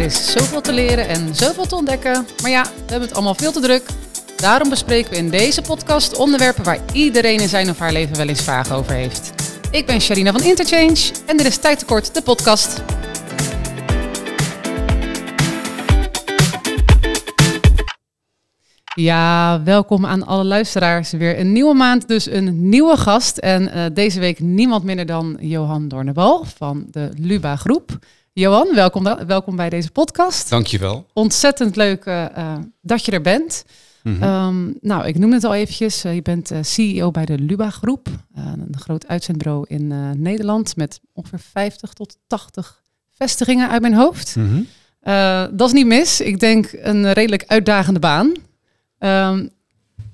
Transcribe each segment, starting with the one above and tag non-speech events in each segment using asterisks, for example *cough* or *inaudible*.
Er is zoveel te leren en zoveel te ontdekken. Maar ja, we hebben het allemaal veel te druk. Daarom bespreken we in deze podcast onderwerpen waar iedereen in zijn of haar leven wel eens vragen over heeft. Ik ben Sharina van Interchange en dit is Tijd Tekort, de podcast. Ja, welkom aan alle luisteraars. Weer een nieuwe maand, dus een nieuwe gast. En uh, deze week niemand minder dan Johan Dornebal van de Luba Groep. Johan, welkom, welkom bij deze podcast. Dankjewel. Ontzettend leuk uh, dat je er bent. Mm -hmm. um, nou, ik noem het al eventjes. Uh, je bent CEO bij de Luba Groep. een groot uitzendbureau in Nederland met ongeveer 50 tot 80 vestigingen uit mijn hoofd. Mm -hmm. dat is niet mis. Ik denk een redelijk uitdagende baan. Um,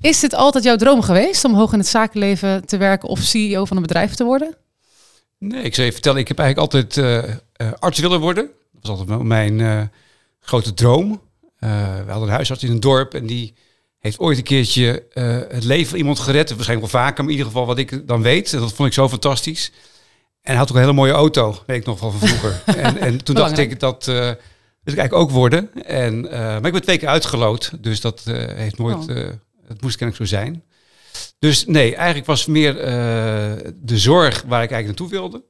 is dit altijd jouw droom geweest om hoog in het zakenleven te werken of CEO van een bedrijf te worden? Nee, ik zou je vertellen, ik heb eigenlijk altijd uh, uh, arts willen worden. Dat was altijd mijn uh, grote droom. we hadden een huisarts in een dorp en die heeft ooit een keertje het leven van iemand gered. Waarschijnlijk wel vaker, maar in ieder geval wat ik dan weet. Dat vond ik zo fantastisch. En hij had ook een hele mooie auto, weet ik nog van vroeger. *laughs* en, en toen dacht ik dat wil ik eigenlijk ook worden. En, uh, maar ik ben twee keer uitgeloot, dus dat uh, heeft nooit, oh. uh, het moest kennelijk zo zijn. Dus nee, eigenlijk was meer de zorg waar ik eigenlijk naartoe wilde.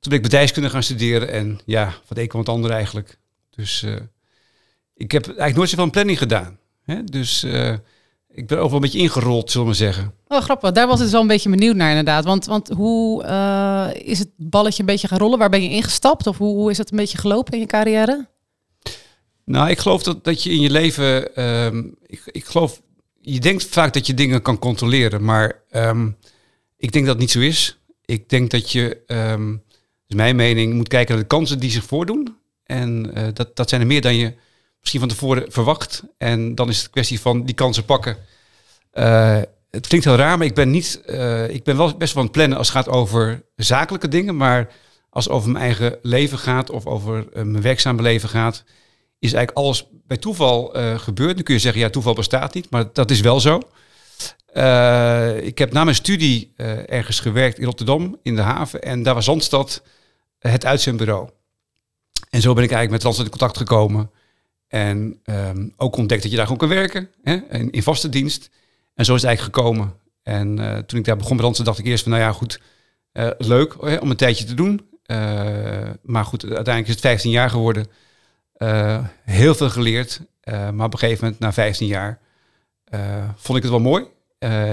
Toen ben ik bedrijfskunde gaan studeren en ja, wat een kwam het ander eigenlijk. Dus ik heb eigenlijk nooit zoveel een planning gedaan. Hè? Dus ik ben ook wel een beetje ingerold, zullen we maar zeggen. Oh, grappig. Daar was ik dus wel een beetje benieuwd naar inderdaad. Want, want hoe is het balletje een beetje gaan rollen? Waar ben je ingestapt? Of hoe, hoe is het een beetje gelopen in je carrière? Nou, ik geloof dat, dat je in je leven. Um, ik, ik geloof. Je denkt vaak dat je dingen kan controleren, maar um, ik denk dat het niet zo is. Ik denk dat je, um, is mijn mening, moet kijken naar de kansen die zich voordoen. En uh, dat, dat zijn er meer dan je misschien van tevoren verwacht. En dan is het kwestie van die kansen pakken. Uh, het klinkt heel raar, maar ik ben niet. Uh, ik ben wel best wel aan het plannen als het gaat over zakelijke dingen, maar als het over mijn eigen leven gaat of over mijn werkzame leven gaat is eigenlijk alles bij toeval uh, gebeurd. Dan kun je zeggen, ja, toeval bestaat niet, maar dat is wel zo. Uh, ik heb na mijn studie uh, ergens gewerkt in Rotterdam, in de haven. En daar was Zandstad het uitzendbureau. En zo ben ik eigenlijk met Randstad in contact gekomen. En um, ook ontdekt dat je daar gewoon kan werken, hè, in, vaste dienst. En zo is het eigenlijk gekomen. En toen ik daar begon met Randstad, dacht ik eerst van, nou ja, goed, leuk om een tijdje te doen. maar goed, uiteindelijk is het 15 jaar geworden. Uh, heel veel geleerd. Uh, maar op een gegeven moment, na 15 jaar, uh, vond ik het wel mooi.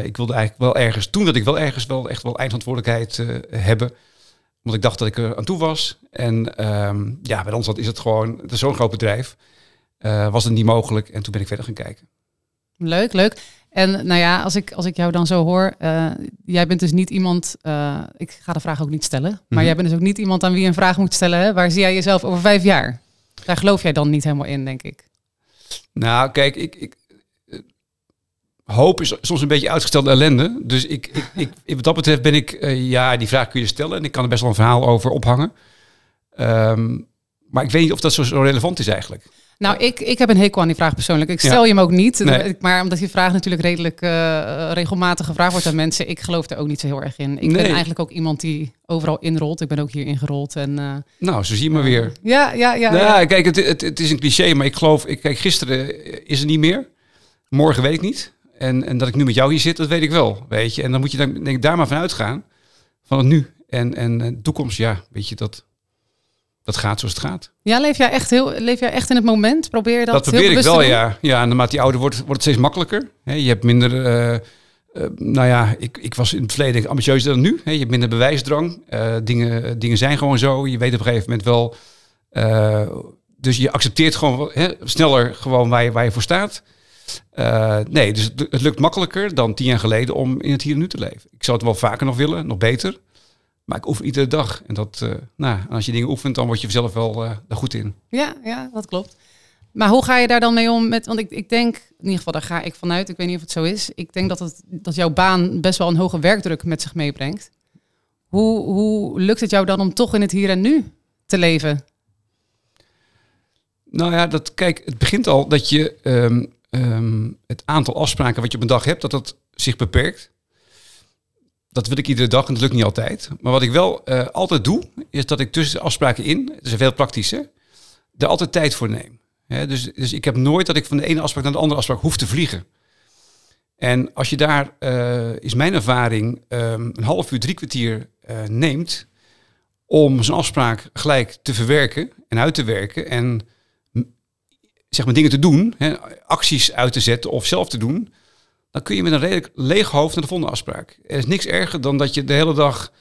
ik wilde eigenlijk wel ergens, toen dat ik wel ergens wel echt wel eindverantwoordelijkheid hebben. Omdat ik dacht dat ik er aan toe was. En um, ja, bij ons is het gewoon, het is zo'n groot bedrijf. was het niet mogelijk. En toen ben ik verder gaan kijken. Leuk, leuk. En nou ja, als ik, als ik jou dan zo hoor, jij bent dus niet iemand, ik ga de vraag ook niet stellen, maar mm -hmm. jij bent dus ook niet iemand aan wie je een vraag moet stellen. Hè? Waar zie jij jezelf over vijf jaar? Daar geloof jij dan niet helemaal in, denk ik. Nou, kijk, ik, ik hoop is soms een beetje uitgestelde ellende. Dus ik, ik, ik, wat dat betreft ben ik, uh, ja, die vraag kun je stellen en ik kan er best wel een verhaal over ophangen. Um, maar ik weet niet of dat zo relevant is eigenlijk. Nou, ik, ik heb een hekel aan die vraag persoonlijk. Ik stel ja. je hem ook niet. Nee. Maar omdat die vraag natuurlijk redelijk uh, regelmatig gevraagd wordt aan mensen. Ik geloof er ook niet zo heel erg in. Ik nee. ben eigenlijk ook iemand die overal inrolt. Ik ben ook hier ingerold. En, uh, nou, zo zie je maar weer. Ja, ja, ja. Nou, ja. Kijk, het, het, het, is een cliché, maar ik geloof... Ik, kijk, gisteren is er niet meer. Morgen weet ik niet. En, en dat ik nu met jou hier zit, dat weet ik wel. Weet je? En dan moet je dan, denk ik, daar maar van uitgaan. Van het nu. En, en de toekomst, ja, weet je, dat dat gaat zoals het gaat. Ja, leef jij echt, heel, leef jij echt in het moment? Probeer je dat Dat probeer ik wel, ja. Ja, en naarmate je ouder wordt, wordt het steeds makkelijker. He, je hebt minder... Uh, uh, nou ja, ik, ik was in het verleden ambitieuzer dan nu. He, je hebt minder bewijsdrang. Uh, dingen, dingen zijn gewoon zo. Je weet op een gegeven moment wel... dus je accepteert gewoon he, sneller gewoon waar je, waar je voor staat. nee, dus het, het lukt makkelijker dan tien jaar geleden om in het hier en nu te leven. Ik zou het wel vaker nog willen, nog beter. Maar ik oefen iedere dag. En dat, uh, nou, als je dingen oefent, dan word je zelf wel uh, er goed in. Ja, ja, dat klopt. Maar hoe ga je daar dan mee om? Met, want ik, ik denk, in ieder geval daar ga ik vanuit, ik weet niet of het zo is. Ik denk dat, het, dat jouw baan best wel een hoge werkdruk met zich meebrengt. Hoe, hoe lukt het jou dan om toch in het hier en nu te leven? Nou ja, dat, kijk, het begint al dat je um, um, het aantal afspraken wat je op een dag hebt, dat dat zich beperkt dat wil ik iedere dag en dat lukt niet altijd. Maar wat ik wel uh, altijd doe, is dat ik tussen afspraken in, het is veel praktischer, er altijd tijd voor neem. Dus, dus ik heb nooit dat ik van de ene afspraak naar de andere afspraak hoef te vliegen. En als je daar, eh, is mijn ervaring, ehm, een half uur, drie kwartier eh, neemt om zo'n afspraak gelijk te verwerken en uit te werken en zeg maar dingen te doen, acties uit te zetten of zelf te doen, dan kun je met een redelijk leeg hoofd naar de volgende afspraak. Er is niks erger dan dat je de hele dag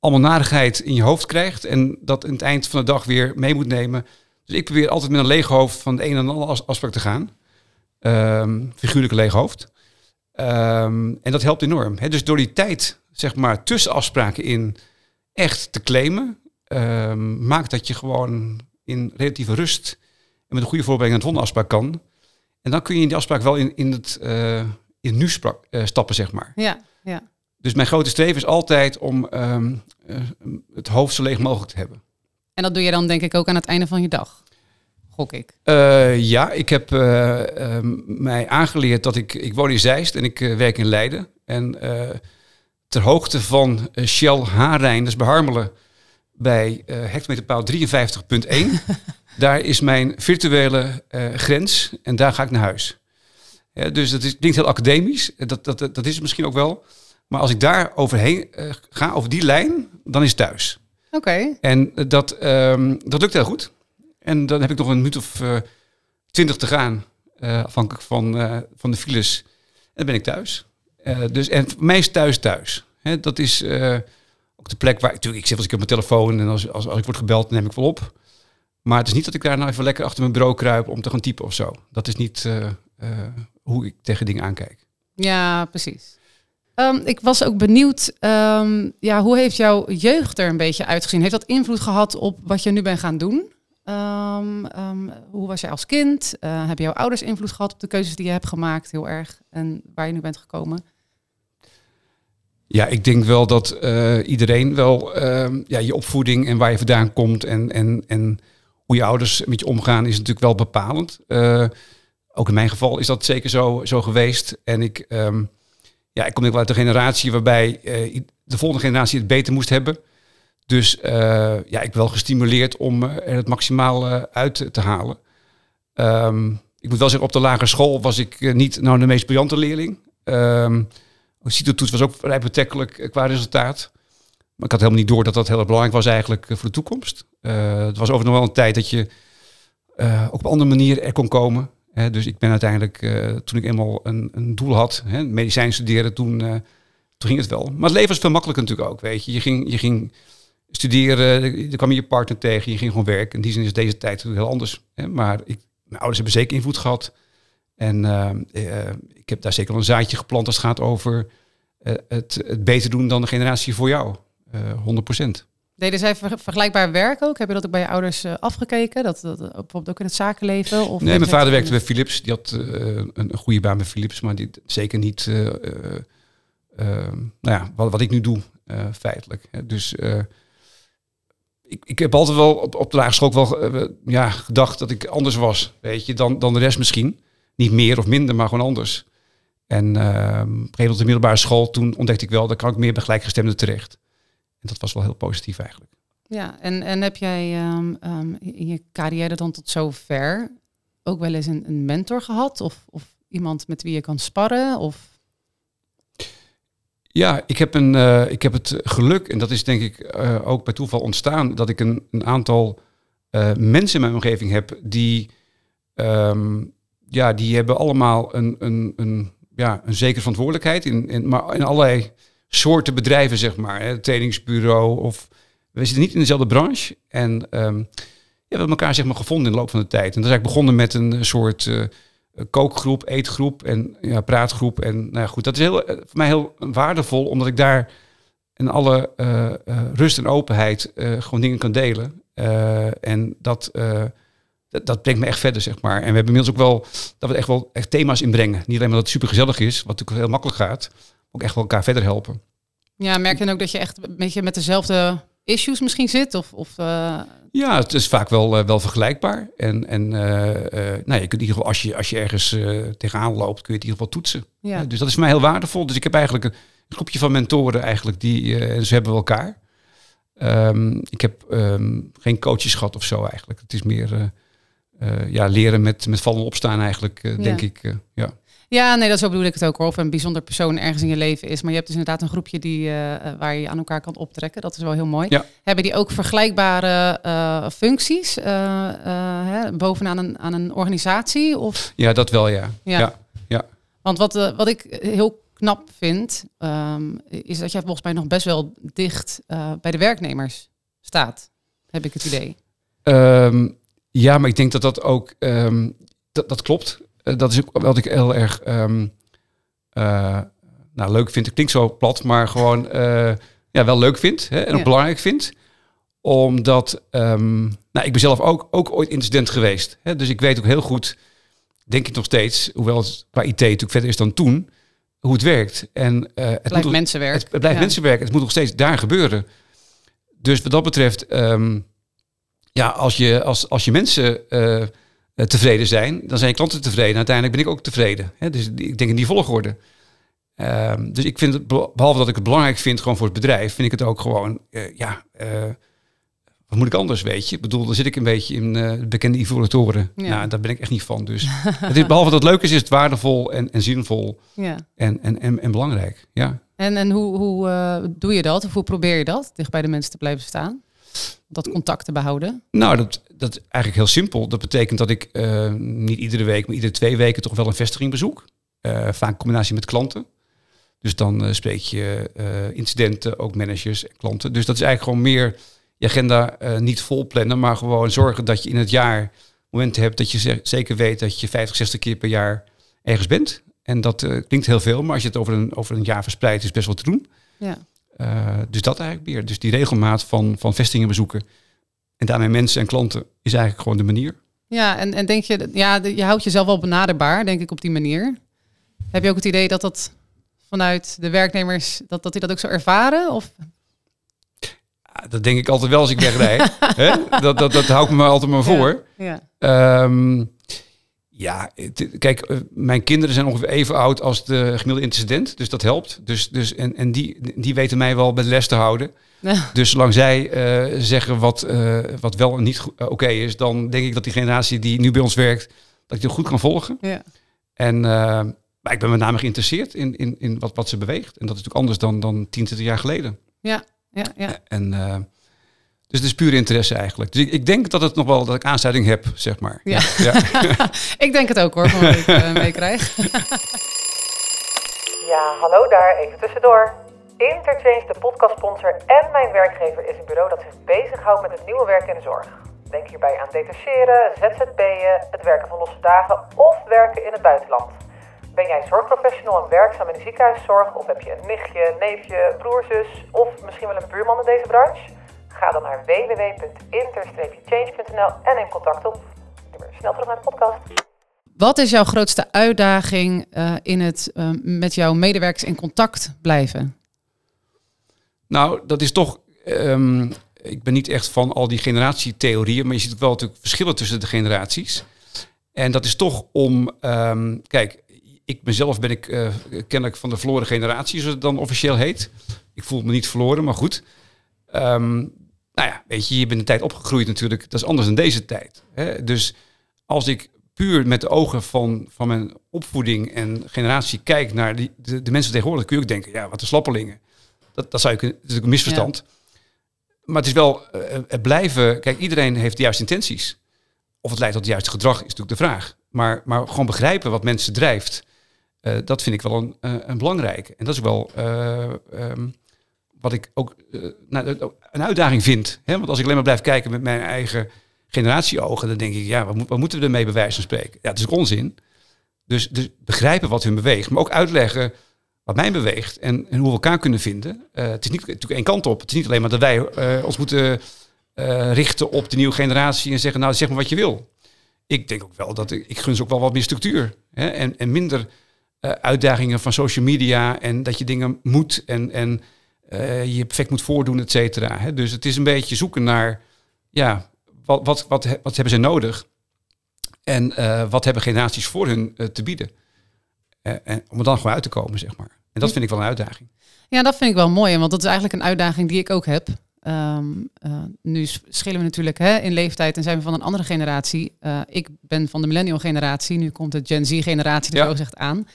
allemaal narigheid in je hoofd krijgt en dat in het eind van de dag weer mee moet nemen. Dus ik probeer altijd met een leeg hoofd van de een en de andere afspraak te gaan. Um, figuurlijke leeg hoofd. Ehm, en dat helpt enorm. Dus door die tijd, zeg maar, tussen afspraken in echt te claimen, um, maakt dat je gewoon in relatieve rust en met een goede voorbereiding aan het volgende afspraak kan. En dan kun je in die afspraak wel in, in het, uh, in nu uh, stappen, zeg maar. Ja, ja. Dus mijn grote streven is altijd om um, uh, het hoofd zo leeg mogelijk te hebben. En dat doe je dan denk ik ook aan het einde van je dag, gok ik. ja, ik heb mij aangeleerd dat ik, ik woon in Zeist en ik werk in Leiden. En ter hoogte van Shell Haarijn, dus bij Harmelen, bij hectometerpaal 53.1... *laughs* Daar is mijn virtuele grens en daar ga ik naar huis. Ja, dus dat is, klinkt heel academisch, dat, dat, dat is het misschien ook wel. Maar als ik daar overheen uh, ga, over die lijn, dan is het thuis. Oké. En dat, um, dat lukt heel goed. En dan heb ik nog een minuut of twintig te gaan, afhankelijk van, van de files. En dan ben ik thuis. dus, en voor mij is thuis thuis. Hè, dat is ook de plek waar ik natuurlijk, ik zit als ik op mijn telefoon en als, als, als ik word gebeld, neem ik wel op. Maar het is niet dat ik daar nou even lekker achter mijn bureau kruip om te gaan typen of zo. Dat is niet uh, uh, hoe ik tegen dingen aankijk. Ja, precies. Um, ik was ook benieuwd, um, ja, hoe heeft jouw jeugd er een beetje uitgezien? Heeft dat invloed gehad op wat je nu bent gaan doen? Um, hoe was jij als kind? Uh, hebben jouw ouders invloed gehad op de keuzes die je hebt gemaakt, heel erg? En waar je nu bent gekomen? Ja, ik denk wel dat iedereen wel ja, je opvoeding en waar je vandaan komt en, en, en hoe je ouders met je omgaan is natuurlijk wel bepalend. Ook in mijn geval is dat zeker zo, zo geweest. En ik, um, ja, ik kom wel uit de generatie waarbij uh, de volgende generatie het beter moest hebben. Dus uh, ja, ik ben wel gestimuleerd om er het maximaal uit te halen. Um, ik moet wel zeggen, op de lagere school was ik niet nou de meest briljante leerling. Um, CITO-toets was ook vrij betrekkelijk qua resultaat. Maar ik had helemaal niet door dat dat heel belangrijk was eigenlijk voor de toekomst. Het was over nog wel een tijd dat je uh, op een andere manier er kon komen. Dus ik ben uiteindelijk, uh, toen ik eenmaal een, een doel had, medicijn studeren, toen, toen ging het wel. Maar het leven was veel makkelijker natuurlijk ook, weet je. Je ging, je ging studeren, er kwam je partner tegen, je ging gewoon werken. In die zin is deze tijd heel anders. Maar ik, mijn ouders hebben zeker invloed gehad. En ik heb daar zeker een zaadje geplant als het gaat over het, het beter doen dan de generatie voor jou. 100%. Deden zij vergelijkbaar werk ook? Heb je dat ook bij je ouders uh, afgekeken? Dat, dat, bijvoorbeeld ook in het zakenleven? Of nee, mijn vader werkte bij Philips. Die had uh, een, een, goede baan bij Philips, maar die zeker niet uh, nou ja, wat, wat ik nu doe, feitelijk. Dus ik, ik heb altijd wel op, op de lagere school wel ja, gedacht dat ik anders was, weet je, dan, dan de rest misschien. Niet meer of minder, maar gewoon anders. En op een gegeven moment op de middelbare school, toen ontdekte ik wel, dat kan ik meer bij gelijkgestemden terecht dat was wel heel positief eigenlijk. Ja, en, en heb jij um, um, in je carrière dan tot zover ook wel eens een, een mentor gehad? Of, of iemand met wie je kan sparren? Of... Ja, ik heb, een, uh, ik heb het geluk, en dat is denk ik uh, ook bij toeval ontstaan, dat ik een, een aantal uh, mensen in mijn omgeving heb die, um, ja, die hebben allemaal een, een, een, ja, een zekere verantwoordelijkheid, in, in, maar in allerlei soorten bedrijven, zeg maar. Hè, trainingsbureau of... We zitten niet in dezelfde branche. En um, we hebben elkaar zeg maar gevonden in de loop van de tijd. En dat is eigenlijk begonnen met een soort uh, kookgroep, eetgroep en ja, praatgroep. En nou ja, goed, dat is heel, eh, voor mij heel waardevol, omdat ik daar in alle uh, rust en openheid gewoon dingen kan delen. en dat, dat, dat, brengt me echt verder, zeg maar. En we hebben inmiddels ook wel dat we echt wel echt thema's inbrengen. Niet alleen maar dat het super gezellig is, wat natuurlijk heel makkelijk gaat, ook echt wel elkaar verder helpen. Ja, merk je dan ook dat je echt een beetje met dezelfde issues misschien zit? Of, of, uh... Ja, het is vaak wel, uh, wel vergelijkbaar. En, en uh, nou, je kunt in ieder geval, als je, als je ergens tegenaan loopt, kun je het in ieder geval toetsen. Ja. dus dat is voor mij heel waardevol. Dus ik heb eigenlijk een groepje van mentoren eigenlijk, die, dus hebben we elkaar. Um, ik heb um, geen coaches gehad of zo eigenlijk. Het is meer ja, leren met, met vallen en opstaan eigenlijk, denk ik. ja. Ja, nee, dat zo bedoel ik het ook hoor. Of een bijzonder persoon ergens in je leven is. Maar je hebt dus inderdaad een groepje die, waar je aan elkaar kan optrekken. Dat is wel heel mooi. Hebben die ook vergelijkbare functies hè, bovenaan een, aan een organisatie? Of? Ja, dat wel, ja. ja. ja, Want wat, wat ik heel knap vind, ehm, is dat jij volgens mij nog best wel dicht bij de werknemers staat. Heb ik het idee. Ehm, ja, maar ik denk dat dat ook, um, dat, dat klopt. Uh, dat is ook wat ik heel erg, um, uh, nou leuk vind. Het klinkt zo plat, maar gewoon uh, ja, wel leuk vind hè, en ook belangrijk vind. Omdat, nou ik ben zelf ook, ook ooit incident geweest. Hè, dus ik weet ook heel goed, denk ik nog steeds, hoewel het qua IT natuurlijk verder is dan toen, hoe het werkt. En, het blijft mensenwerk. Het, het blijft mensenwerk. Het moet nog steeds daar gebeuren. Dus wat dat betreft, um, ja, als je, als, als je mensen uh, tevreden zijn, dan zijn je klanten tevreden. Uiteindelijk ben ik ook tevreden. Hè? Dus ik denk in die volgorde. Um, dus ik vind het, behalve dat ik het belangrijk vind gewoon voor het bedrijf, vind ik het ook gewoon, uh, ja, uh, wat moet ik anders, weet je? Ik bedoel, dan zit ik een beetje in uh, bekende evolutoren. Ja. Nou, daar ben ik echt niet van. Dus *laughs* het is, behalve dat het leuk is, is het waardevol en, en zinvol ja. en, en, en, en belangrijk. Ja. En, en hoe, hoe doe je dat? Of hoe probeer je dat? Dicht bij de mensen te blijven staan? Dat contact te behouden? Nou, dat, dat is eigenlijk heel simpel. Dat betekent dat ik uh, niet iedere week, maar iedere twee weken toch wel een vestiging bezoek. Uh, vaak in combinatie met klanten. Dus dan spreek je incidenten, ook managers en klanten. Dus dat is eigenlijk gewoon meer je agenda niet vol plannen, maar gewoon zorgen dat je in het jaar momenten hebt dat je zeker weet dat je 50, 60 keer per jaar ergens bent. En dat klinkt heel veel, maar als je het over een, over een jaar verspreidt, is best wel te doen. Ja. Uh, dus dat eigenlijk meer. Dus die regelmaat van, van vestingen bezoeken en daarmee mensen en klanten is eigenlijk gewoon de manier. Ja, en, en denk je, ja, je houdt jezelf wel benaderbaar, denk ik, op die manier. Heb je ook het idee dat dat vanuit de werknemers, dat, dat die dat ook zo ervaren? Of? Ja, dat denk ik altijd wel als ik wegrij. *laughs* dat, dat, dat hou ik me altijd maar voor. Ja. ja. Um, ja, kijk, eh, mijn kinderen zijn ongeveer even oud als de gemiddelde incident. Dus dat helpt. Dus, dus, en en die, die weten mij wel bij de les te houden. Dus zolang zij uh, zeggen wat, uh, wat wel en niet oké is, dan denk ik dat die generatie die nu bij ons werkt, dat ik die goed kan volgen. Ja. En maar ik ben met name geïnteresseerd in, in, in wat, wat ze beweegt. En dat is natuurlijk anders dan, dan 10, 20 jaar geleden. Ja, ja, ja. En dus het is puur interesse eigenlijk. Dus ik, ik, denk dat het nog wel dat ik aansluiting heb, zeg maar. Ja, ja. *laughs* ik denk het ook hoor, van wat ik uh, meekrijg. *laughs* ja, hallo daar, even tussendoor. Interchange, de podcastsponsor en mijn werkgever is een bureau dat zich bezighoudt met het nieuwe werk in de zorg. Denk hierbij aan detacheren, ZZP'en, het werken van losse dagen of werken in het buitenland. Ben jij zorgprofessional en werkzaam in de ziekenhuiszorg of heb je een nichtje, neefje, broer, zus of misschien wel een buurman in deze branche? Ga dan naar www.inter-change.nl en neem contact op. Snel terug naar de podcast. Wat is jouw grootste uitdaging uh, in het uh, met jouw medewerkers in contact blijven? Nou, dat is toch. Um, ik ben niet echt van al die generatietheorieën, maar je ziet wel natuurlijk verschillen tussen de generaties. En dat is toch om. Um, kijk, ik mezelf ben ik uh, kennelijk van de verloren generatie, zoals het dan officieel heet. Ik voel me niet verloren, maar goed. Um, nou ja, weet je, je bent de tijd opgegroeid natuurlijk. Dat is anders dan deze tijd. Hè? Dus als ik puur met de ogen van, van mijn opvoeding en generatie kijk naar die, de, de mensen tegenwoordig, kun je ook denken, ja, wat een slappelingen. Dat, dat zou je kunnen, dat is een misverstand. Maar het is wel uh, het blijven, kijk, iedereen heeft de juiste intenties. Of het leidt tot het juiste gedrag, is natuurlijk de vraag. Maar, maar gewoon begrijpen wat mensen drijft, uh, dat vind ik wel een, uh, een belangrijke. En dat is wel um, wat ik ook uh, nou, een uitdaging vind. Hè? Want als ik alleen maar blijf kijken met mijn eigen generatieogen, dan denk ik, ja, wat, moeten we ermee bij wijze van spreken? Ja, het is onzin. Dus, dus begrijpen wat hun beweegt, maar ook uitleggen wat mij beweegt en, en hoe we elkaar kunnen vinden. Uh, het is niet natuurlijk één kant op. Het is niet alleen maar dat wij uh, ons moeten richten op de nieuwe generatie en zeggen, nou zeg maar wat je wil. Ik denk ook wel dat ik, ik gun ze ook wel wat meer structuur hè? En, en minder uitdagingen van social media en dat je dingen moet en, en je perfect moet voordoen, et cetera. Dus het is een beetje zoeken naar, ja, wat, wat, wat, wat hebben ze nodig? En uh, wat hebben generaties voor hun uh, te bieden? en om er dan gewoon uit te komen, zeg maar. En dat vind ik wel een uitdaging. Ja, dat vind ik wel mooi, want dat is eigenlijk een uitdaging die ik ook heb. ehm, eh, nu schillen we natuurlijk hè, in leeftijd en zijn we van een andere generatie. Eh, ik ben van de millennial generatie, nu komt de Gen Z generatie er Ja. zo gezegd aan.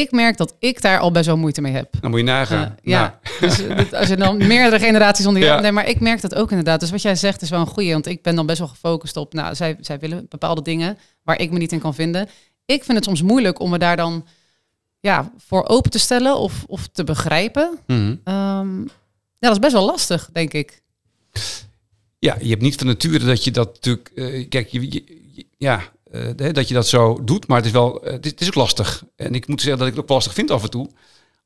Ik merk dat ik daar al best wel moeite mee heb. Dan moet je nagaan. Eh, ja, Nou, *laughs* dus eh, dit- als je dan meerdere generaties onder je Ja. Nee, maar ik merk dat ook inderdaad. Dus wat jij zegt is wel een goeie. Want ik ben dan best wel gefocust op... Nou, zij, zij willen bepaalde dingen waar ik me niet in kan vinden. Ik vind het soms moeilijk om me daar dan ja, voor open te stellen of, of te begrijpen. Ehm, ja, dat is best wel lastig, denk ik. Ja, je hebt niet van nature dat je dat natuurlijk... eh, kijk, je, je- je- ja, eh, dat je dat zo doet, maar het is wel... eh, het, is, het is ook lastig. En ik moet zeggen dat ik het ook lastig vind af en toe.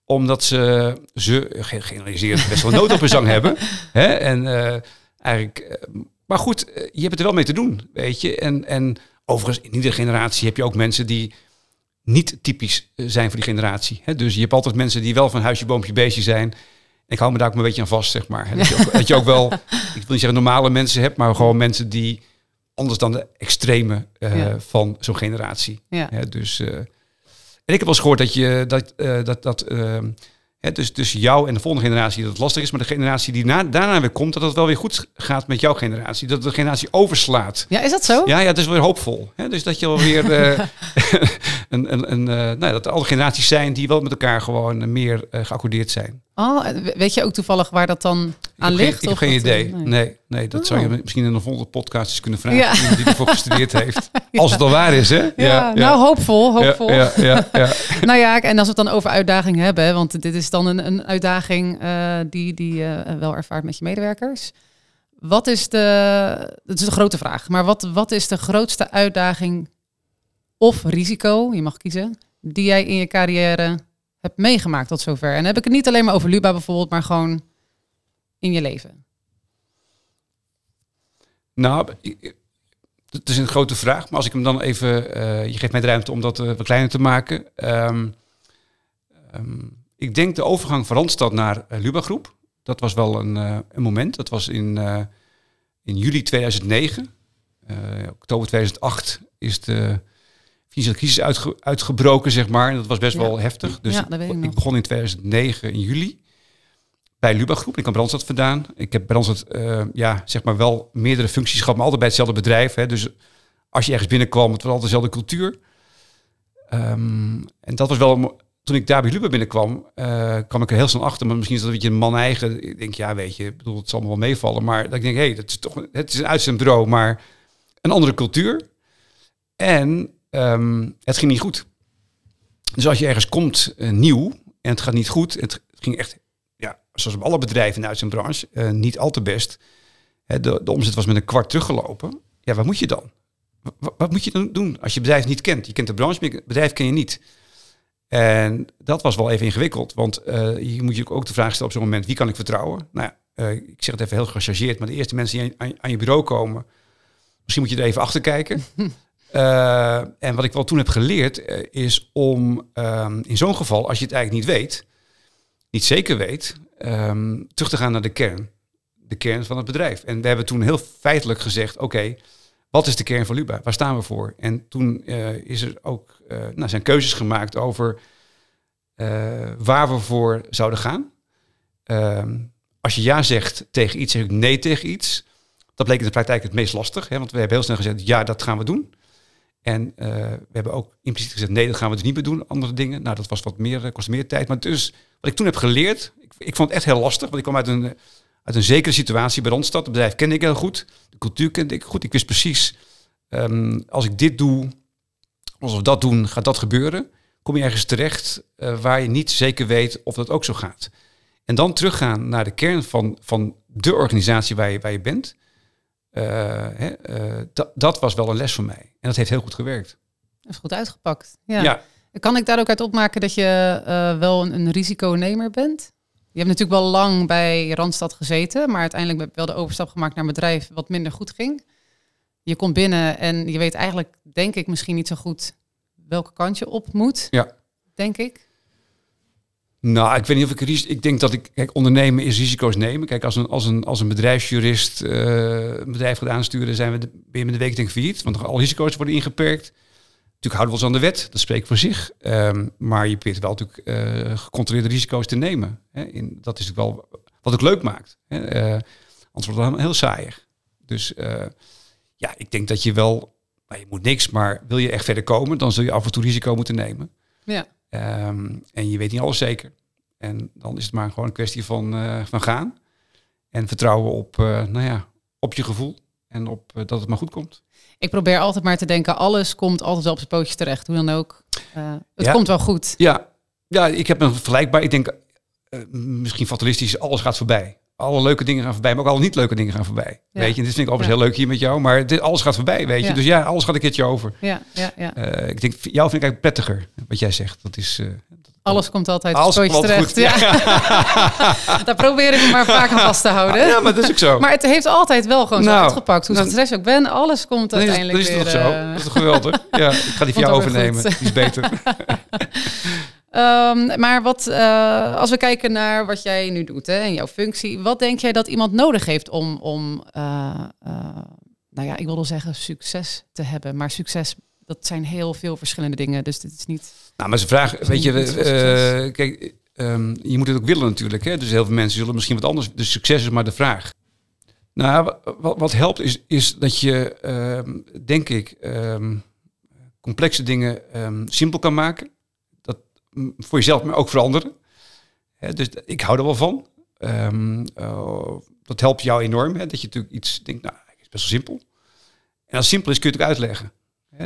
Omdat ze, ze ge- generaliseerd, best wel nood op hun zang hebben. *laughs* Hè? En eh, eigenlijk... maar goed, je hebt het er wel mee te doen, weet je. En, en overigens, in iedere generatie heb je ook mensen die niet typisch zijn voor die generatie. Hè? Dus je hebt altijd mensen die wel van huisje, boompje, beestje zijn. Ik hou me daar ook een beetje aan vast, zeg maar. Dat je ook, dat je ook wel, *laughs* ik wil niet zeggen normale mensen hebt, maar gewoon mensen die anders dan de extreme eh, Ja. van zo'n generatie. Ja. Hè, dus, eh, en ik heb wel eens gehoord dat je dat, eh, dat, dat eh, hè, dus tussen jou en de volgende generatie dat het lastig is, maar de generatie die na, daarna weer komt, dat het wel weer goed gaat met jouw generatie. Dat de generatie overslaat. Ja, is dat zo? Ja, ja, het is weer hoopvol. Hè? Dus dat je alweer eh *laughs* *laughs* een, een, een, nou, dat er alle generaties zijn die wel met elkaar gewoon meer geaccordeerd zijn. Oh, weet je ook toevallig waar dat dan aan heb geen- ligt? ik heb of geen dat, idee. Nee, nee, dat zou je Oh. misschien in een volgende podcast eens kunnen vragen. Ja. Iemand die ervoor gestudeerd heeft. *laughs* Als het al waar is, hè? Ja, nou hoopvol, hoopvol. Ja, ja, ja, *laughs* ja. Nou ja, en als we het dan over uitdaging hebben, want dit is dan een, een uitdaging eh, die, die je eh, wel ervaart met je medewerkers. Wat is de, dat is de grote vraag, maar wat, wat is de grootste uitdaging of risico, je mag kiezen, die jij in je carrière hebt meegemaakt tot zover? En heb ik het niet alleen maar over Luba bijvoorbeeld, maar gewoon in je leven. Nou, het is een grote vraag, maar als ik hem dan even, eh, je geeft mij de ruimte om dat eh, wat kleiner te maken. Ehm, ehm, ik denk de overgang van Randstad naar uh, Luba Groep, dat was wel een, eh, een moment. Dat was in, eh, in juli 2009. Eh, oktober 2008 is de financiële crisis uitge- uitgebroken, zeg maar. En dat was best Ja. wel heftig. Dus Ja, ik ik begon in 2009 in juli bij Luba Groep. Ik heb Brandstad vandaan. Ik heb Brandstad, eh, ja, zeg maar wel meerdere functies gehad, maar altijd bij hetzelfde bedrijf. Hè. Dus als je ergens binnenkwam, het was altijd dezelfde cultuur. Ehm, en dat was wel, toen ik daar bij Luba binnenkwam, eh, kwam ik er heel snel achter. Maar misschien is dat een beetje een man eigen. Ik denk, ja, weet je, ik bedoel, het zal me wel meevallen. Maar dat ik denk, hé, hey, dat is toch, het is een uitzendbureau, maar een andere cultuur. En ehm, het ging niet goed. Dus als je ergens komt eh, nieuw en het gaat niet goed, het ging echt, ja, zoals op alle bedrijven in de uitzendbranche, eh, niet al te best. Hè, de, de omzet was met een kwart teruggelopen. Ja, wat moet je dan? Wat, moet je dan doen als je bedrijf niet kent? Je kent de branche, maar het bedrijf ken je niet. En dat was wel even ingewikkeld, want eh, je moet je ook de vraag stellen op zo'n moment, wie kan ik vertrouwen? Nou ja, ik zeg het even heel gechargeerd, maar de eerste mensen die aan, aan je bureau komen, misschien moet je er even achter kijken. *laughs* Eh, en wat ik wel toen heb geleerd, eh, is om ehm, in zo'n geval, als je het eigenlijk niet weet, niet zeker weet, ehm, terug te gaan naar de kern. De kern van het bedrijf. En we hebben toen heel feitelijk gezegd, oké, wat is de kern van Luba? Waar staan we voor? En toen eh, is er ook, nou, zijn keuzes gemaakt over waar we voor zouden gaan. Ehm, als je ja zegt tegen iets, zeg ik nee tegen iets. Dat bleek in de praktijk het meest lastig, hè, want we hebben heel snel gezegd, ja, dat gaan we doen. En eh, we hebben ook impliciet gezegd, nee, dat gaan we dus niet meer doen, andere dingen. Nou, dat was wat meer, eh, kost meer tijd. Maar dus, wat ik toen heb geleerd, ik, ik vond het echt heel lastig, want ik kwam uit een, eh, uit een zekere situatie bij Randstad. Het bedrijf kende ik heel goed, de cultuur kende ik goed. Ik wist precies, ehm, als ik dit doe, als we dat doen, gaat dat gebeuren. Kom je ergens terecht waar je niet zeker weet of dat ook zo gaat. En dan teruggaan naar de kern van, van de organisatie waar je, waar je bent. Eh, hè, eh, dat, was wel een les voor mij. En dat heeft heel goed gewerkt. Dat is goed uitgepakt. Ja. ja. Kan ik daar ook uit opmaken dat je eh, wel een, een risiconemer bent? Je hebt natuurlijk wel lang bij Randstad gezeten, maar uiteindelijk heb je wel de overstap gemaakt naar een bedrijf wat minder goed ging. Je komt binnen en je weet eigenlijk, denk ik, misschien niet zo goed welke kant je op moet. Ja. Denk ik. Nou, ik weet niet of ik Ik denk dat ik. Kijk, ondernemen is risico's nemen. Kijk, als een, als een, als een bedrijfsjurist eh, een bedrijf gaat aansturen, zijn we de, ben met de week denk ik failliet. Want alle risico's worden ingeperkt. Natuurlijk houden we ons aan de wet, dat spreekt voor zich. Ehm, maar je probeert wel natuurlijk eh, gecontroleerde risico's te nemen. Hè? In, dat is wel wat het leuk maakt. Hè? Eh, Anders wordt het heel saaier. Dus ja, ik denk dat je wel, nou, je moet niks, maar wil je echt verder komen, dan zul je af en toe risico moeten nemen. Ja. Ehm, en je weet niet alles zeker. En dan is het maar gewoon een kwestie van, eh, van gaan. En vertrouwen op, eh, nou ja, op je gevoel. En op eh, dat het maar goed komt. Ik probeer altijd maar te denken, alles komt altijd wel op zijn pootjes terecht. Hoe dan ook. Het Ja. komt wel goed. Ja, ja ik heb een vergelijkbaar. Ik denk, misschien fatalistisch, alles gaat voorbij. Alle leuke dingen gaan voorbij, maar ook alle niet leuke dingen gaan voorbij. Ja. Weet je, en dit vind ik overigens heel leuk hier met jou. Maar dit, alles gaat voorbij, weet je. Dus ja, alles gaat een keertje over. Ja, ja, ja. Eh, ik denk, jou vind ik eigenlijk prettiger, wat jij zegt. Dat is... eh, Alles komt altijd alles komt terecht. goed. Ja. *laughs* Daar probeer ik me maar vaak aan vast te houden. ja, maar dat is ook zo. Maar het heeft altijd wel gewoon zo Nou, uitgepakt. Hoe dan- stress ook ben, alles komt Dan is, dan uiteindelijk is het weer... toch zo. eh, Dat is toch geweldig? Ja, ik ga die van jou overnemen. goed. Die is beter. *laughs* Ehm, maar wat, eh, als we kijken naar wat jij nu doet hè, en jouw functie, wat denk jij dat iemand nodig heeft om, om eh, nou ja, ik wilde zeggen succes te hebben, maar succes, dat zijn heel veel verschillende dingen, dus dit is niet. Nou, maar ze vragen, weet je, kijk, ehm, je moet het ook willen natuurlijk. Hè? Dus heel veel mensen zullen misschien wat anders. Dus succes is maar de vraag. Nou, wa- wat, wat helpt is, is dat je, ehm, denk ik, complexe dingen simpel kan maken. Voor jezelf, maar ook voor anderen. Dus ik hou er wel van. Ehm, eh, dat helpt jou enorm. Dat je natuurlijk iets denkt, nou, is best wel simpel. En als simpel is, kun je het ook uitleggen.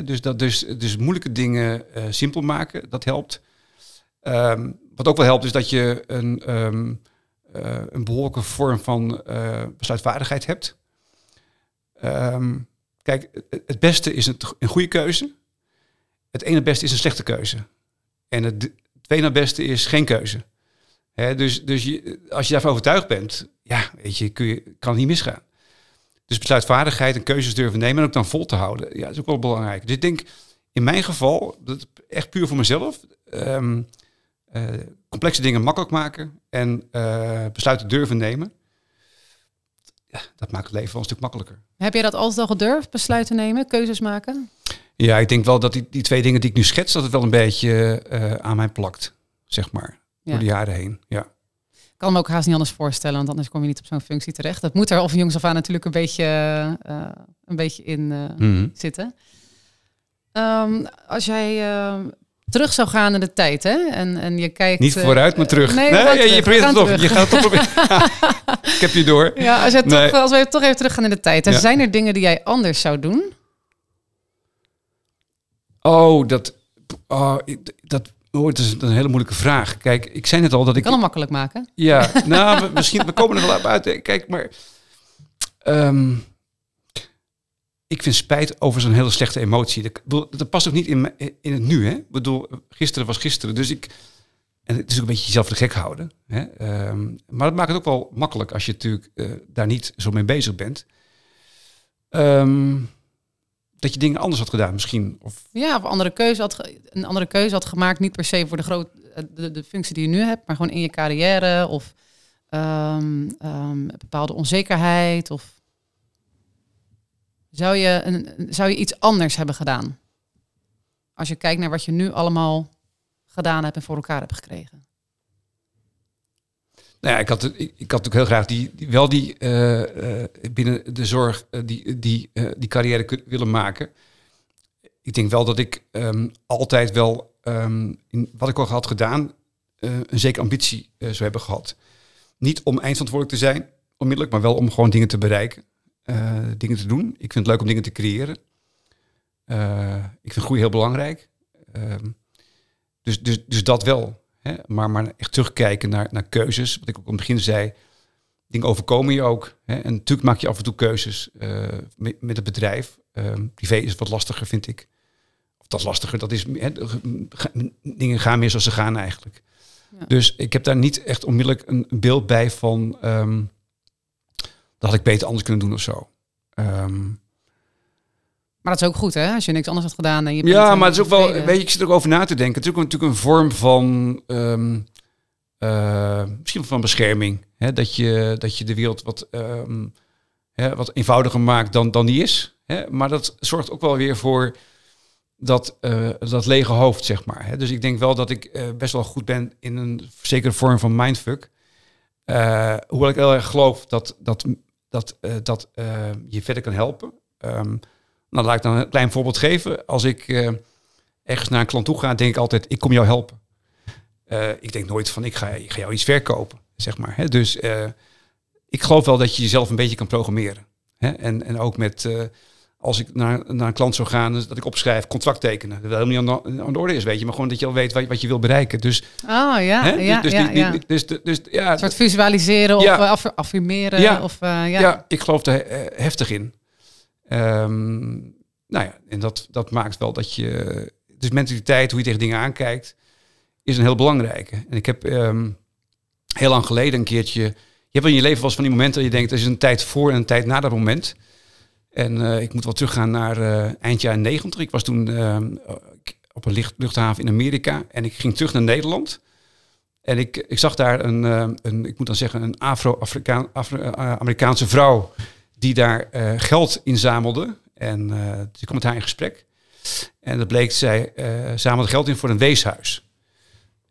Dus, dat, dus, dus moeilijke dingen eh, simpel maken, dat helpt. Ehm, wat ook wel helpt, is dat je een, ehm, eh, een behoorlijke vorm van eh, besluitvaardigheid hebt. Kijk, het- het beste is een, een goede keuze. Het ene beste is een slechte keuze. En het tweede beste is geen keuze. Dus dus als je daarvan overtuigd bent, ja, weet je, kun je, kan het niet misgaan. Dus besluitvaardigheid en keuzes durven nemen en ook dan vol te houden. Ja, is ook wel belangrijk. Dus ik denk, in mijn geval, dat echt puur voor mezelf, ehm, eh, complexe dingen makkelijk maken en eh, besluiten durven nemen. Ja, dat maakt het leven wel een stuk makkelijker. Heb jij dat altijd al gedurfd, besluiten nemen, keuzes maken? Ja, ik denk wel dat die, die twee dingen die ik nu schets, dat het wel een beetje eh, aan mij plakt, zeg maar, Ja. door de jaren heen. Ja. Ik kan me ook haast niet anders voorstellen, want anders kom je niet op zo'n functie terecht. Dat moet er van jongs af aan natuurlijk een beetje, eh, een beetje in eh, Mhm. zitten. Ehm, als jij ehm, terug zou gaan in de tijd, hè? En, en je kijkt. Niet vooruit, maar terug. Nee, gaan je terug, probeert gaan het toch. terug. Je gaat het toch proberen. *laughs* *laughs* ik heb je door. Ja, als, Nee. toch, als we toch even teruggaan in de tijd. hè, Ja. Zijn er dingen die jij anders zou doen? Oh, dat, oh, dat, oh, het is een hele moeilijke vraag. Kijk, ik zei net al dat Ik kan hem makkelijk maken. Ja, *laughs* nou, we- misschien, we komen er wel uit. Kijk, maar... ehm, ik vind spijt over zo'n hele slechte emotie. Dat, bedoel, dat past ook niet in, in het nu, hè? Ik bedoel, gisteren was gisteren. Dus ik... En het is ook een beetje jezelf de gek houden. Hè? Ehm, maar dat maakt het ook wel makkelijk als je natuurlijk eh, daar niet zo mee bezig bent. Ehm, dat je dingen anders had gedaan misschien. Of Ja, of andere keuze had een andere keuze had gemaakt. Niet per se voor de, groot, eh, de, de functie die je nu hebt, maar gewoon in je carrière. Of ehm, ehm, bepaalde onzekerheid. Of zou je, een- zou je iets anders hebben gedaan? Als je kijkt naar wat je nu allemaal gedaan hebt en voor elkaar hebt gekregen. Nou ja, ik had, ik, had natuurlijk heel graag die, wel die eh, eh, binnen de zorg eh, die, die, die carrière willen maken. Ik denk wel dat ik ehm, altijd wel ehm, in wat ik al had gedaan, een zekere ambitie zou hebben gehad. Niet om eindverantwoordelijk te zijn, onmiddellijk, maar wel om gewoon dingen te bereiken, dingen te doen. Ik vind het leuk om dingen te creëren. Ik vind groei heel belangrijk. Ehm, dus, dus, dus dat wel. Hè? Maar, maar echt terugkijken naar, naar keuzes. Wat ik ook aan het begin zei. Dingen overkomen je ook. Hè? En natuurlijk maak je af en toe keuzes eh, met, met het bedrijf. Ehm, privé is wat lastiger, vind ik. Of dat is lastiger. Dat is, hè, dingen gaan meer zoals ze gaan eigenlijk. Ja. Dus ik heb daar niet echt onmiddellijk een beeld bij van... ehm, dat had ik beter anders kunnen doen of zo. Ehm, Maar dat is ook goed, hè? Als je niks anders had gedaan en je ja, eh, maar het is ook wel, weet je, ik zit er ook over na te denken. Het is ook natuurlijk een vorm van, ehm, eh, misschien van bescherming. Hè? Dat, je, dat je de wereld wat, ehm, hè, wat eenvoudiger maakt dan, dan die is. Hè? Maar dat zorgt ook wel weer voor dat, eh, dat lege hoofd, zeg maar. Hè? Dus ik denk wel dat ik best wel goed ben in een zekere vorm van mindfuck. Hoewel ik heel erg geloof dat, dat dat, dat je verder kan helpen. Um, nou, laat ik dan een klein voorbeeld geven. Als ik uh, ergens naar een klant toe ga, denk ik altijd, ik kom jou helpen. ik denk nooit van, ik ga, ik ga jou iets verkopen, zeg maar. Hè? Dus ik geloof wel dat je jezelf een beetje kan programmeren. Hè? En, en ook met als ik naar, naar een klant zou gaan, dat ik opschrijf, contract tekenen. Dat helemaal niet aan de, aan de orde is, weet je. Maar gewoon dat je al weet wat, wat je wil bereiken. Dus, oh ja, ja, dus, ja, ja. Dus, dus, dus, ja. Een soort visualiseren ja. of affirmeren. Ja. Of, ja. ja, ik geloof er heftig in. Um, nou ja, en dat, dat maakt wel dat je... Dus mentaliteit, hoe je tegen dingen aankijkt, is een heel belangrijke. En ik heb um, heel lang geleden een keertje... Je hebt in je leven eens van die momenten dat je denkt... er is een tijd voor en een tijd na dat moment... En uh, ik moet wel teruggaan naar uh, eind jaren 90. Ik was toen uh, op een luchthaven in Amerika en ik ging terug naar Nederland. En ik, ik zag daar een, een, ik moet dan zeggen, een Afro-Amerikaanse Afro vrouw die daar geld inzamelde. En dus ik kwam met haar in gesprek. En dat bleek, zij zamelde geld in voor een weeshuis.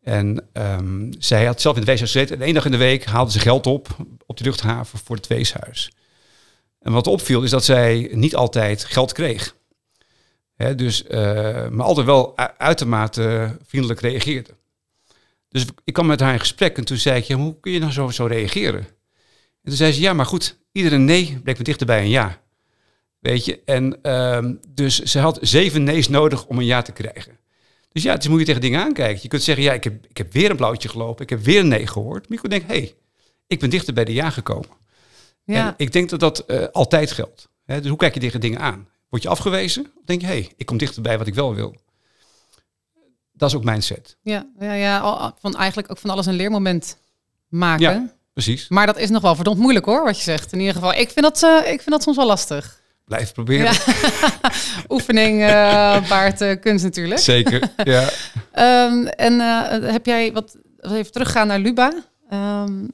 En um, zij had zelf in het weeshuis gezeten. En één dag in de week haalde ze geld op op de luchthaven voor het weeshuis. En wat opviel is dat zij niet altijd geld kreeg. dus, uh, maar altijd wel uitermate vriendelijk reageerde. Dus ik kwam met haar in gesprek en toen zei ik, hoe kun je nou zo, zo reageren? En toen zei ze, ja, maar goed, iedere nee bleek me dichterbij een ja. Weet je, en uh, dus ze had zeven nee's nodig om een ja te krijgen. Dus ja, het is hoe je tegen dingen aankijkt. Je kunt zeggen, ja, ik heb, ik heb weer een blauwtje gelopen, ik heb weer een nee gehoord. Maar je kunt denken, hé, hey, ik ben dichter bij de ja gekomen. Ja. En ik denk dat dat uh, altijd geldt. Hè? Dus hoe kijk je tegen dingen aan? Word je afgewezen? Of denk je, hé, hey, ik kom dichterbij wat ik wel wil? Dat is ook mindset. Ja, ja, ja van eigenlijk ook van alles een leermoment maken. Ja, precies. Maar dat is nog wel verdomd moeilijk hoor, wat je zegt. In ieder geval, ik vind dat, uh, ik vind dat soms wel lastig. Blijf proberen. Ja. *laughs* Oefening uh, baart uh, kunst natuurlijk. Zeker, *laughs* ja. um, en heb jij, wat, even teruggaan naar Luba. Um,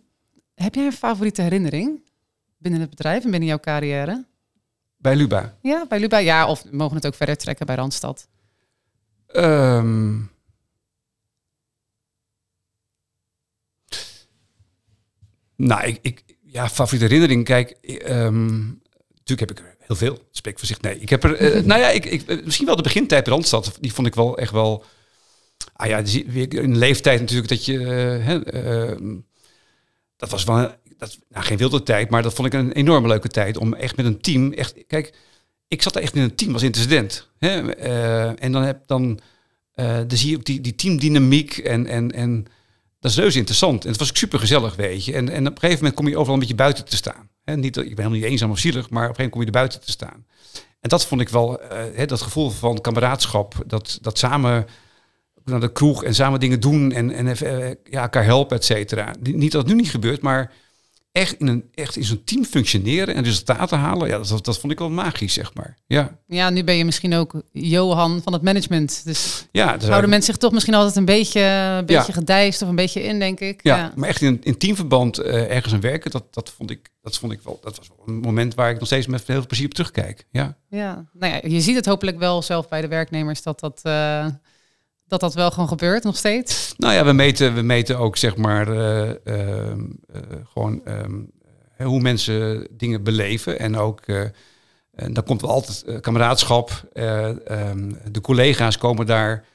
heb jij een favoriete herinnering? binnen het bedrijf en binnen jouw carrière? Bij Luba? Ja, bij Luba. Ja, of we mogen het ook verder trekken bij Randstad. Um... Nou, ik, ik, ja, favoriete herinnering. Kijk, um, natuurlijk heb ik er heel veel. Spreek voor zich. Nee, ik heb er. Uh, *laughs* nou ja, ik, ik, misschien wel de begintijd bij Randstad. Die vond ik wel echt wel. Ah ja, in leeftijd natuurlijk dat je. Uh, uh, dat was wel dat, nou, geen wilde tijd, maar dat vond ik een enorme leuke tijd om echt met een team, echt, kijk, ik zat echt in een team als intersident. Hè? En dan heb dan, dan zie je ook die, die teamdynamiek en, en, en dat is reuze interessant. En het was super gezellig, weet je. En, en op een gegeven moment kom je overal een beetje buiten te staan. Hè? Niet, ik ben helemaal niet eenzaam of zielig, maar op een gegeven moment kom je er buiten te staan. En dat vond ik wel, hè, dat gevoel van kameraadschap, dat, dat samen naar de kroeg en samen dingen doen en, en ja, elkaar helpen, et cetera. Niet dat het nu niet gebeurt, maar echt in, een, echt in zo'n team functioneren en resultaten halen, ja, dat, dat vond ik wel magisch, zeg maar. Ja. ja, nu ben je misschien ook Johan van het management. Dus ja, dus houden mensen zich toch misschien altijd een beetje, een beetje ja. gedijst of een beetje in, denk ik. Ja, ja. maar echt in, in teamverband uh, ergens aan werken, dat, dat, vond ik, dat vond ik wel, dat was wel een moment waar ik nog steeds met heel veel plezier op terugkijk. Ja, ja. Nou ja, je ziet het hopelijk wel zelf bij de werknemers dat dat... Uh, dat dat wel gewoon gebeurt nog steeds? Nou ja, we meten, we meten ook zeg maar uh, uh, uh, gewoon um, hoe mensen dingen beleven. En ook, en dan komt wel altijd kameraadschap. Um, de collega's komen daar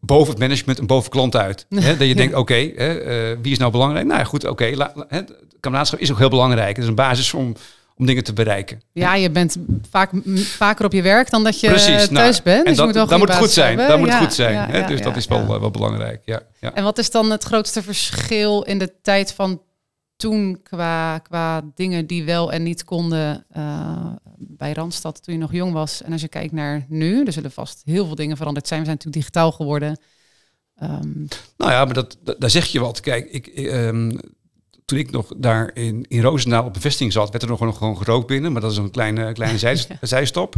boven het management en boven klant uit. *laughs* Hè? Dat je denkt, oké, okay, wie is nou belangrijk? Nou ja, goed, oké. Okay, kameraadschap is ook heel belangrijk. Het is een basis om om dingen te bereiken. Ja, je bent vaak vaker op je werk dan dat je Precies, thuis nou, bent. Dus dat, moet wel dan moet goed zijn. Dan moet goed zijn. Ja, hè? dus dat is wel, wel belangrijk. Ja, ja. En wat is dan het grootste verschil in de tijd van toen qua, qua dingen die wel en niet konden uh, bij Randstad toen je nog jong was? En als je kijkt naar nu, er zullen vast heel veel dingen veranderd zijn. We zijn natuurlijk digitaal geworden. Um, nou ja, maar dat, dat, daar zeg je wat. Kijk, ik, um, toen ik nog daar in, in Roosendaal op bevestiging zat, werd er nog gewoon, gewoon gerookt binnen. Maar dat is een kleine, kleine *laughs* zij, zijstop.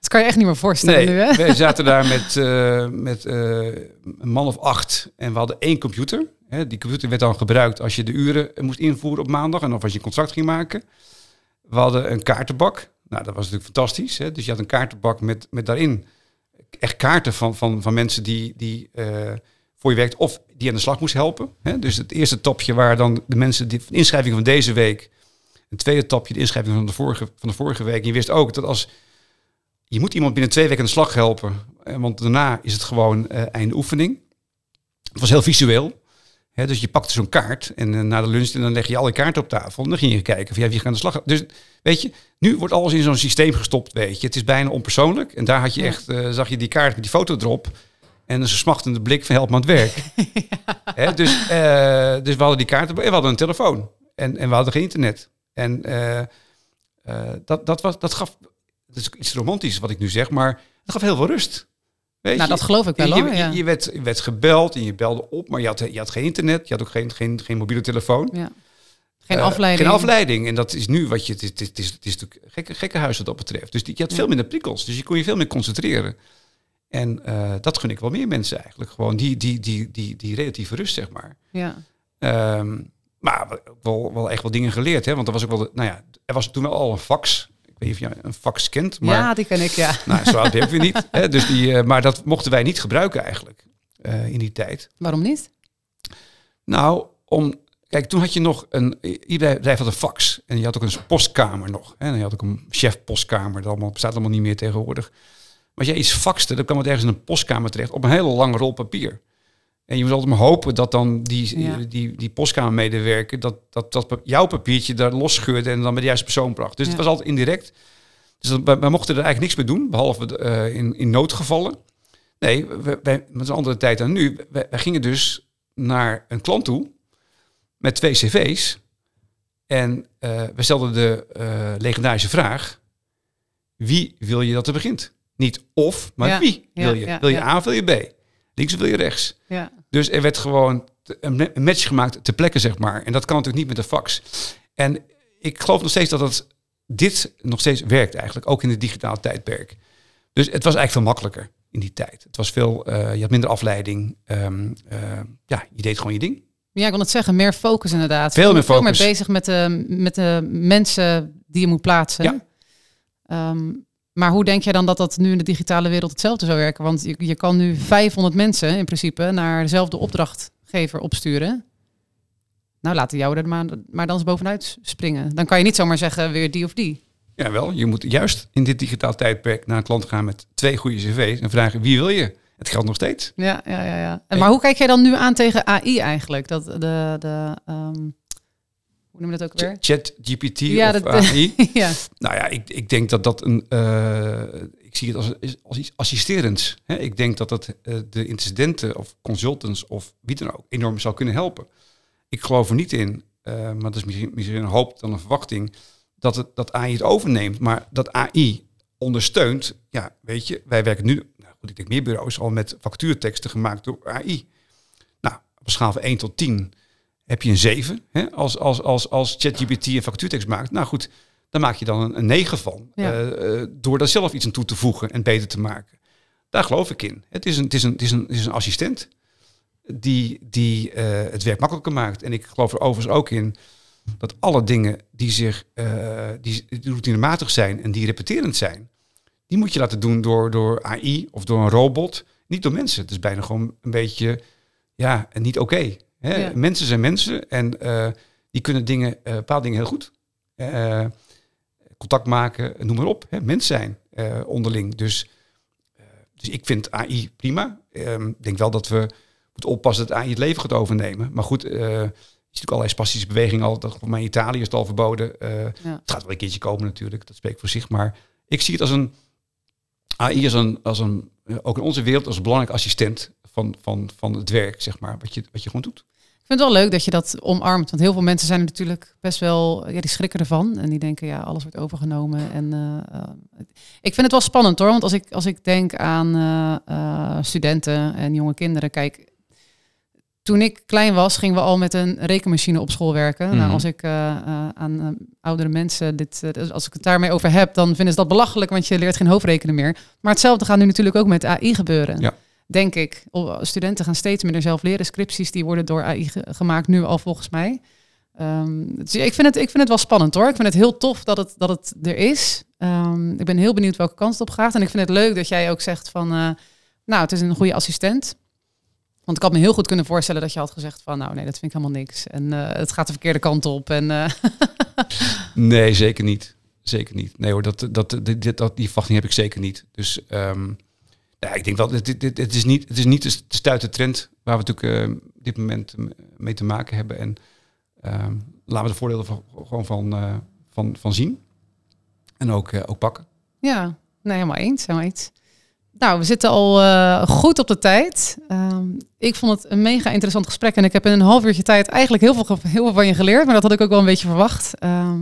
Dat kan je echt niet meer voorstellen nee, nu, hè? Wij zaten *laughs* daar met, uh, met uh, een man of acht en we hadden één computer. Hè, die computer werd dan gebruikt als je de uren moest invoeren op maandag en of als je een contract ging maken. We hadden een kaartenbak. Nou, dat was natuurlijk fantastisch. Hè? Dus je had een kaartenbak met, met daarin echt kaarten van, van, van mensen die, die uh, voor je werkt of die aan de slag moest helpen. Hè? Dus het eerste topje waren dan de mensen die inschrijvingen van deze week Een tweede tapje, de inschrijving van de vorige, van de vorige week. En je wist ook dat als je moet iemand binnen twee weken aan de slag helpen, eh, want daarna is het gewoon uh, einde oefening. Het was heel visueel. Hè, dus je pakte zo'n kaart en uh, na de lunch en dan leg je alle kaarten op tafel. En dan ging je kijken of ja, wie gaat aan de slag. Dus weet je, nu wordt alles in zo'n systeem gestopt, weet je. Het is bijna onpersoonlijk. En daar had je echt, uh, zag je die kaart met die foto erop. En een smachtende blik van help me aan het werk. *laughs* Hè, dus, uh, dus we hadden die kaarten en we hadden een telefoon. En, en we hadden geen internet. En dat, dat, was, dat gaf, dat is iets romantisch wat ik nu zeg, maar het gaf heel veel rust. Weet nou, dat geloof ik wel je, hoor. Je, ja. je, werd, je werd gebeld en je belde op, maar je had, je had geen internet, je had ook geen, geen, geen mobiele telefoon. Ja. Geen Uh, afleiding. geen afleiding. En dat is nu wat je. Het is, het is, het is, natuurlijk gekke, gekke huis wat dat betreft. Dus die, je had veel minder prikkels. Dus je kon je veel meer concentreren. En uh, dat gun ik wel meer mensen eigenlijk. Gewoon die, die, die, die, die relatieve rust, zeg maar. Ja. Um, maar wel, wel echt wel dingen geleerd. Hè? Want er was ook wel. De, nou ja, er was toen al een fax. Ik weet niet of je een fax kent. Maar, ja, die ken ik, ja. *laughs* Nou, zo oud ben ik weer niet. Hè? Dus die, uh, maar dat mochten wij niet gebruiken eigenlijk. Uh, in die tijd. Waarom niet? Nou, om, kijk, toen had je nog een, ieder bedrijf had een fax. En je had ook een postkamer nog. Hè? En je had ook een chef postkamer. Dat allemaal, bestaat allemaal niet meer tegenwoordig. Maar als jij iets faxte, dan kwam het ergens in een postkamer terecht. Op een hele lange rol papier. En je moest altijd maar hopen dat dan die, ja. die, die, postkamermedewerker... Dat, dat, dat jouw papiertje daar losscheurde en dan bij de juiste persoon bracht. Dus ja. het was altijd indirect. Dus dat, wij, wij, mochten er eigenlijk niks mee doen, behalve uh, in, in noodgevallen. Nee, wij, wij, met een andere tijd dan nu. Wij, wij gingen dus naar een klant toe met twee cv's. En uh, we stelden de uh, legendarische vraag: wie wil je dat er begint? Niet of, maar ja, wie wil je? Ja, wil je A of wil je B? Links of wil je rechts? Dus er werd gewoon een match gemaakt ter plekke, zeg maar. En dat kan natuurlijk niet met een fax. En ik geloof nog steeds dat het, dit nog steeds werkt eigenlijk, ook in het digitale tijdperk. Dus het was eigenlijk veel makkelijker in die tijd. Het was veel, uh, je had minder afleiding. Um, uh, ja, je deed gewoon je ding. Ja, ik wil het zeggen, meer focus inderdaad. Veel meer focus. Veel meer bezig met de, met de mensen die je moet plaatsen. Ja. Um, maar hoe denk jij dan dat dat nu in de digitale wereld hetzelfde zou werken? Want je, je kan nu 500 mensen in principe naar dezelfde opdrachtgever opsturen. Nou, laten jou er maar, maar dan eens bovenuit springen. Dan kan je niet zomaar zeggen weer die of die. Ja, wel. Je moet juist in dit digitaal tijdperk naar een klant gaan met twee goede cv's en vragen wie wil je? Het geldt nog steeds. Ja, ja, ja. ja. En, maar hoe kijk jij dan nu aan tegen AI eigenlijk? Dat de, de um, hoe noem je dat ook weer? Chat GPT ja, of dat, AI. *laughs* ja. Nou ja, ik, ik denk dat dat een. Uh, ik zie het als, als iets assisterends. Hè? Ik denk dat dat uh, de incidenten of consultants of wie dan ook enorm zou kunnen helpen. Ik geloof er niet in, uh, maar dat is misschien, misschien een hoop dan een verwachting, dat, het, dat AI het overneemt. Maar dat AI ondersteunt, ja, weet je, wij werken nu, nou goed, ik denk meer bureaus al met factuurteksten gemaakt door AI. Nou, op een schaal van 1 tot 10 heb je een 7. Hè? Als, als, als, als ChatGPT een factuurtekst maakt, nou goed, dan maak je dan een, een 9 van. Ja. Uh, door daar zelf iets aan toe te voegen en beter te maken. Daar geloof ik in. Het is een, het is een, het is een, het is een assistent die, die uh, het werk makkelijker maakt. En ik geloof er overigens ook in dat alle dingen die, zich, uh, die, die routinematig zijn en die repeterend zijn, die moet je laten doen door, door AI of door een robot, niet door mensen. Het is bijna gewoon een beetje, ja, niet oké. Okay. Ja. Mensen zijn mensen en uh, die kunnen dingen, uh, bepaalde dingen heel goed. Uh, contact maken, noem maar op. Hè. Mens zijn onderling. Dus, dus ik vind AI prima. Um, ik denk wel dat we moeten oppassen dat AI het leven gaat overnemen. Maar goed, je ziet natuurlijk allerlei spastische bewegingen al. Dat voor mij in Italië is het al verboden. ja. Het gaat wel een keertje komen natuurlijk. Dat spreekt voor zich. Maar ik zie het als een AI als een, als een ook in onze wereld als een belangrijk assistent van, van, van het werk, zeg maar, wat je, wat je gewoon doet. Ik vind het wel leuk dat je dat omarmt. Want heel veel mensen zijn er natuurlijk best wel, ja, die schrikken ervan. En die denken, ja, alles wordt overgenomen. En uh, uh, ik vind het wel spannend hoor. Want als ik, als ik denk aan uh, studenten en jonge kinderen, kijk. Toen ik klein was, gingen we al met een rekenmachine op school werken. Mm. Nou, als ik aan oudere mensen dit, als ik het daarmee over heb, dan vinden ze dat belachelijk, want je leert geen hoofdrekenen meer. Maar hetzelfde gaat nu natuurlijk ook met AI gebeuren. Ja denk ik. Studenten gaan steeds meer zelf leren. Scripties die worden door AI ge gemaakt nu al volgens mij. Um, dus ik, vind het, ik vind het wel spannend hoor. Ik vind het heel tof dat het, dat het er is. Um, ik ben heel benieuwd welke kant het op gaat. En ik vind het leuk dat jij ook zegt van... Uh, nou, het is een goede assistent. Want ik had me heel goed kunnen voorstellen dat je had gezegd van, nou nee, dat vind ik helemaal niks. En uh, het gaat de verkeerde kant op. En, uh... *laughs* nee, zeker niet. Zeker niet. Nee hoor, dat, dat, dat, die verwachting heb ik zeker niet. Dus um, ja, ik denk wel, het, het, het, is niet, het is niet de stuite trend waar we natuurlijk uh, dit moment mee te maken hebben. En um, laten we de voordelen van, gewoon van, van, van zien. En ook, ook pakken. Ja, nee, helemaal eens. Helemaal eens. Nou, we zitten al uh, goed op de tijd. Um, ik vond het een mega interessant gesprek. En ik heb in een half uurtje tijd eigenlijk heel veel, heel veel van je geleerd. Maar dat had ik ook wel een beetje verwacht. Uh,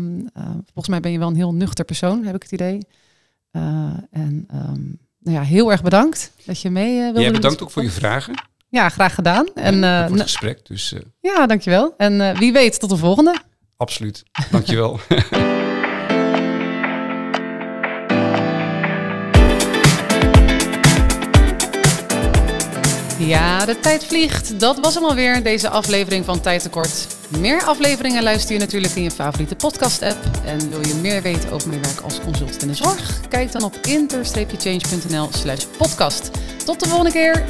volgens mij ben je wel een heel nuchter persoon, heb ik het idee. Uh, en nou ja, heel erg bedankt dat je mee wilde Jij bedankt ook voor je vragen. Ja, graag gedaan. En, en voor het gesprek. Dus, ja, dankjewel. En wie weet, tot de volgende. Absoluut. Dankjewel. *laughs* Ja, de tijd vliegt. Dat was hem alweer, deze aflevering van Tijd Tekort. Meer afleveringen luister je natuurlijk in je favoriete podcast-app. En wil je meer weten over mijn werk als consultant in de zorg? Kijk dan op inter-change.nl slash podcast. Tot de volgende keer!